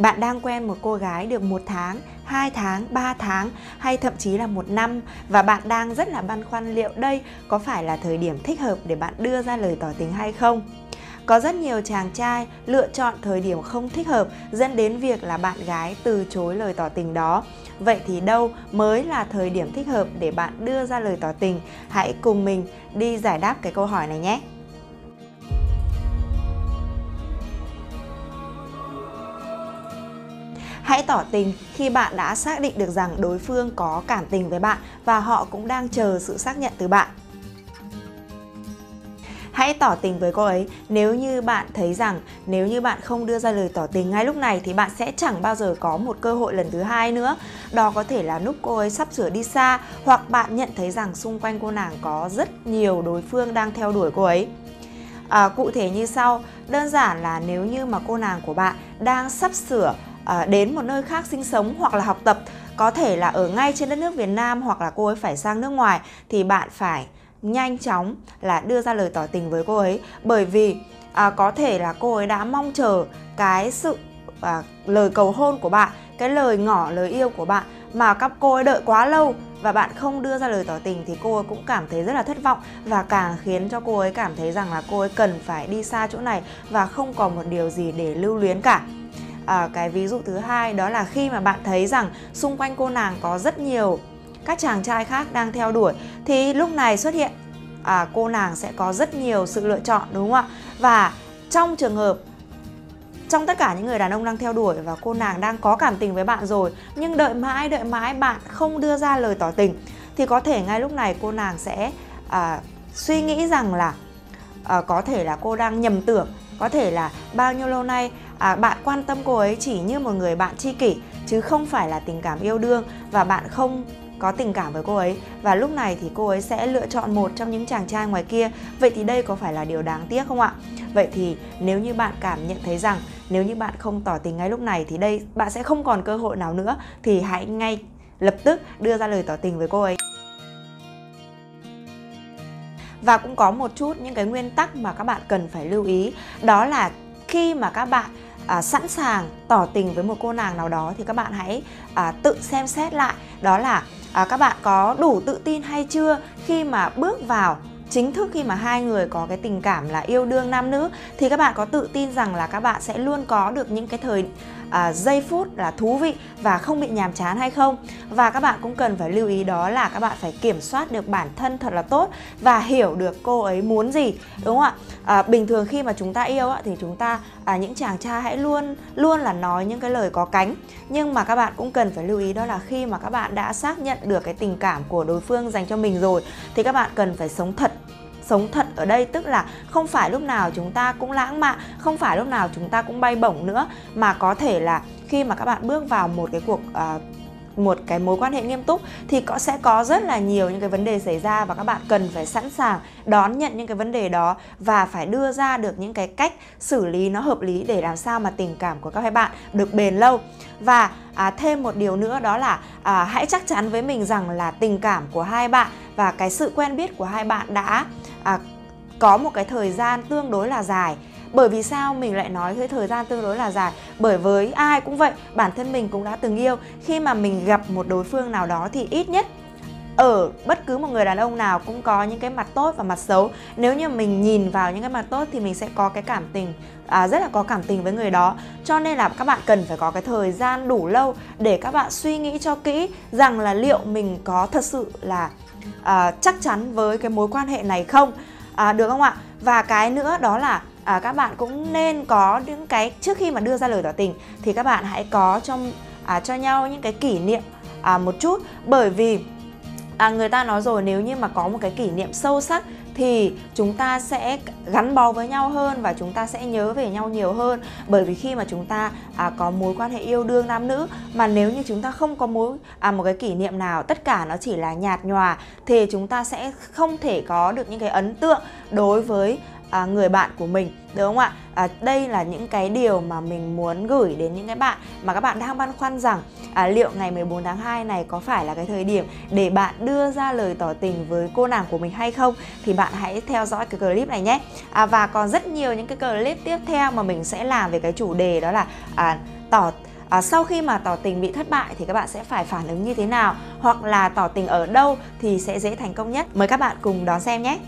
bạn đang quen một cô gái được một tháng 2 tháng, 3 tháng hay thậm chí là một năm và bạn đang rất là băn khoăn liệu đây có phải là thời điểm thích hợp để bạn đưa ra lời tỏ tình hay không. Có rất nhiều chàng trai lựa chọn thời điểm không thích hợp dẫn đến việc là bạn gái từ chối lời tỏ tình đó. Vậy thì đâu mới là thời điểm thích hợp để bạn đưa ra lời tỏ tình? Hãy cùng mình đi giải đáp cái câu hỏi này nhé. Hãy tỏ tình khi bạn đã xác định được rằng đối phương có cảm tình với bạn và họ cũng đang chờ sự xác nhận từ bạn. Hãy tỏ tình với cô ấy nếu như bạn thấy rằng nếu như bạn không đưa ra lời tỏ tình ngay lúc này thì bạn sẽ chẳng bao giờ có một cơ hội lần thứ hai nữa. Đó có thể là lúc cô ấy sắp sửa đi xa hoặc bạn nhận thấy rằng xung quanh cô nàng có rất nhiều đối phương đang theo đuổi cô ấy. À, cụ thể như sau, đơn giản là nếu như mà cô nàng của bạn đang sắp sửa à, đến một nơi khác sinh sống hoặc là học tập có thể là ở ngay trên đất nước Việt Nam hoặc là cô ấy phải sang nước ngoài thì bạn phải nhanh chóng là đưa ra lời tỏ tình với cô ấy. Bởi vì à, có thể là cô ấy đã mong chờ cái sự à, lời cầu hôn của bạn cái lời ngỏ lời yêu của bạn mà các cô ấy đợi quá lâu và bạn không đưa ra lời tỏ tình thì cô ấy cũng cảm thấy rất là thất vọng và càng khiến cho cô ấy cảm thấy rằng là cô ấy cần phải đi xa chỗ này và không còn một điều gì để lưu luyến cả à, cái ví dụ thứ hai đó là khi mà bạn thấy rằng xung quanh cô nàng có rất nhiều các chàng trai khác đang theo đuổi thì lúc này xuất hiện à, cô nàng sẽ có rất nhiều sự lựa chọn đúng không ạ? Và trong trường hợp trong tất cả những người đàn ông đang theo đuổi và cô nàng đang có cảm tình với bạn rồi nhưng đợi mãi đợi mãi bạn không đưa ra lời tỏ tình thì có thể ngay lúc này cô nàng sẽ à, suy nghĩ rằng là à, có thể là cô đang nhầm tưởng có thể là bao nhiêu lâu nay à, bạn quan tâm cô ấy chỉ như một người bạn tri kỷ chứ không phải là tình cảm yêu đương và bạn không có tình cảm với cô ấy. Và lúc này thì cô ấy sẽ lựa chọn một trong những chàng trai ngoài kia. Vậy thì đây có phải là điều đáng tiếc không ạ? Vậy thì nếu như bạn cảm nhận thấy rằng nếu như bạn không tỏ tình ngay lúc này thì đây bạn sẽ không còn cơ hội nào nữa thì hãy ngay lập tức đưa ra lời tỏ tình với cô ấy và cũng có một chút những cái nguyên tắc mà các bạn cần phải lưu ý. Đó là khi mà các bạn à, sẵn sàng tỏ tình với một cô nàng nào đó thì các bạn hãy à, tự xem xét lại. Đó là à, các bạn có đủ tự tin hay chưa khi mà bước vào chính thức khi mà hai người có cái tình cảm là yêu đương nam nữ thì các bạn có tự tin rằng là các bạn sẽ luôn có được những cái thời à, giây phút là thú vị và không bị nhàm chán hay không. Và các bạn cũng cần phải lưu ý đó là các bạn phải kiểm soát được bản thân thật là tốt và hiểu được cô ấy muốn gì đúng không ạ? À, bình thường khi mà chúng ta yêu thì chúng ta à, những chàng trai hãy luôn luôn là nói những cái lời có cánh. Nhưng mà các bạn cũng cần phải lưu ý đó là khi mà các bạn đã xác nhận được cái tình cảm của đối phương dành cho mình rồi thì các bạn cần phải sống thật sống thật ở đây tức là không phải lúc nào chúng ta cũng lãng mạn không phải lúc nào chúng ta cũng bay bổng nữa mà có thể là khi mà các bạn bước vào một cái cuộc uh, một cái mối quan hệ nghiêm túc thì có sẽ có rất là nhiều những cái vấn đề xảy ra và các bạn cần phải sẵn sàng đón nhận những cái vấn đề đó và phải đưa ra được những cái cách xử lý nó hợp lý để làm sao mà tình cảm của các hai bạn được bền lâu. Và à, thêm một điều nữa đó là à, hãy chắc chắn với mình rằng là tình cảm của hai bạn và cái sự quen biết của hai bạn đã à, có một cái thời gian tương đối là dài. Bởi vì sao mình lại nói cái thời gian tương đối là dài? Bởi với ai cũng vậy bản thân mình cũng đã từng yêu. Khi mà mình gặp một đối phương nào đó thì ít nhất ở bất cứ một người đàn ông nào cũng có những cái mặt tốt và mặt xấu. Nếu như mình nhìn vào những cái mặt tốt thì mình sẽ có cái cảm tình à, rất là có cảm tình với người đó. Cho nên là các bạn cần phải có cái thời gian đủ lâu để các bạn suy nghĩ cho kỹ rằng là liệu mình có thật sự là à, chắc chắn với cái mối quan hệ này không. À, được không ạ? Và cái nữa đó là à, các bạn cũng nên có những cái trước khi mà đưa ra lời tỏ tình thì các bạn hãy có trong à, cho nhau những cái kỷ niệm à, một chút. Bởi vì à, người ta nói rồi nếu như mà có một cái kỷ niệm sâu sắc thì chúng ta sẽ gắn bó với nhau hơn và chúng ta sẽ nhớ về nhau nhiều hơn. Bởi vì khi mà chúng ta à, có mối quan hệ yêu đương nam nữ mà nếu như chúng ta không có mối à, một cái kỷ niệm nào tất cả nó chỉ là nhạt nhòa thì chúng ta sẽ không thể có được những cái ấn tượng đối với à, người bạn của mình đúng không ạ? À, đây là những cái điều mà mình muốn gửi đến những cái bạn mà các bạn đang băn khoăn rằng à, liệu ngày 14 tháng 2 này có phải là cái thời điểm để bạn đưa ra lời tỏ tình với cô nàng của mình hay không? Thì bạn hãy theo dõi cái clip này nhé. À, và còn rất nhiều những cái clip tiếp theo mà mình sẽ làm về cái chủ đề đó là à, tỏ à, sau khi mà tỏ tình bị thất bại thì các bạn sẽ phải phản ứng như thế nào? Hoặc là tỏ tình ở đâu thì sẽ dễ thành công nhất? Mời các bạn cùng đón xem nhé.